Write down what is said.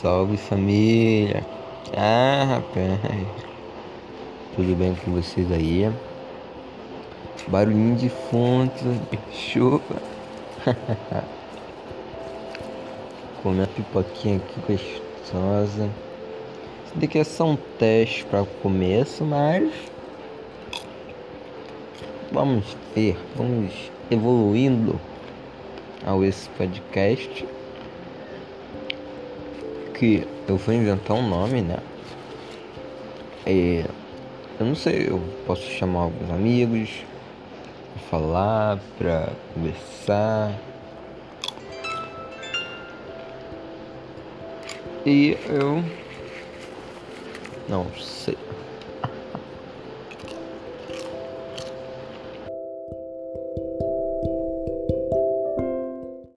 Salve família! Ah, rapaz! Tudo bem com vocês aí? Barulhinho de fundo, chuva. Comer a pipoquinha aqui gostosa. Isso daqui é só um teste para o começo, mas vamos ver, vamos evoluindo ao esse podcast que eu vou inventar um nome, né? É, eu não sei, eu posso chamar alguns amigos, falar, pra conversar. E eu não sei.